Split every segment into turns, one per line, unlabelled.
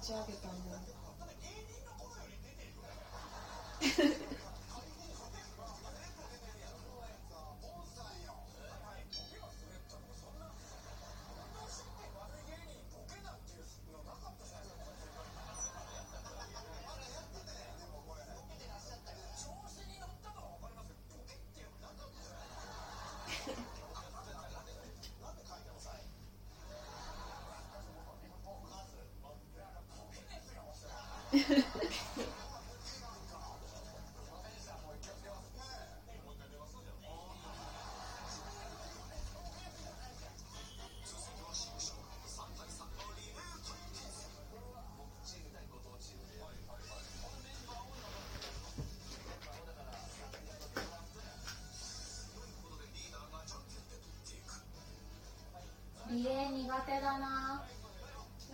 交给班主
リレー苦手だな。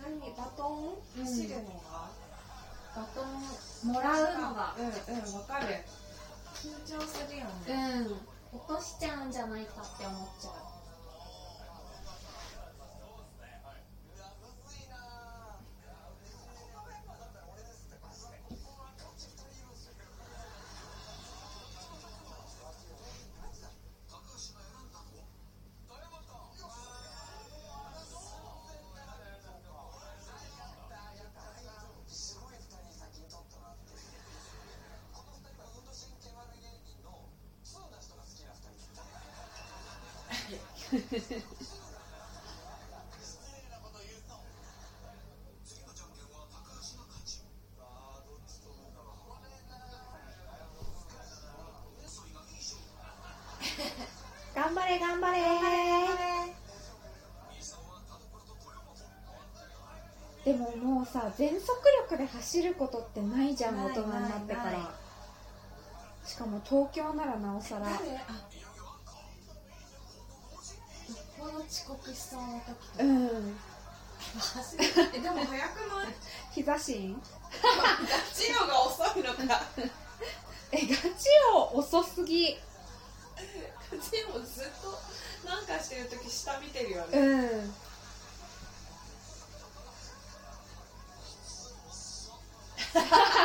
何バトン？走るのが、うん
バトンもらうのが
うんうんわかる。緊張するよ
う
ね、
ん。落としちゃうんじゃないかって思っちゃう
頑張れ頑張れ。
でももうさ全速力で走ることってないじゃん大人になってから。しかも東京ならなおさら
誰あよっぽど遅刻しそうな時とか。
うん。
えでも速くない？
日差し？
ガチヨが遅いのか。
えガチよ遅すぎ。
ガチヨずっとなんかしてる時下見てるよね。
うん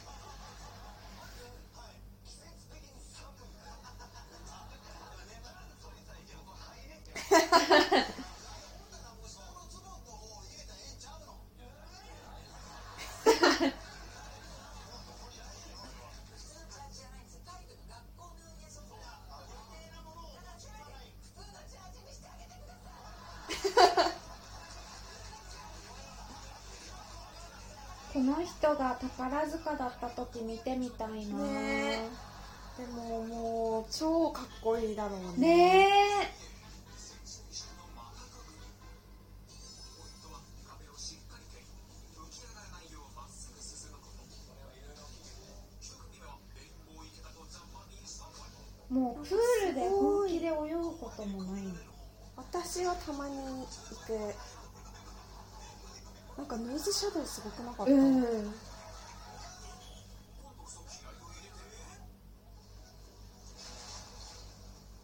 の人が宝塚だった時見てみたいな。
ねでももう超かっこいいだろうね。
ねえ。もうプールで本気で泳ぐこともないの。
私はたまにいてなんかノイズシャドウすごくなかった、
うん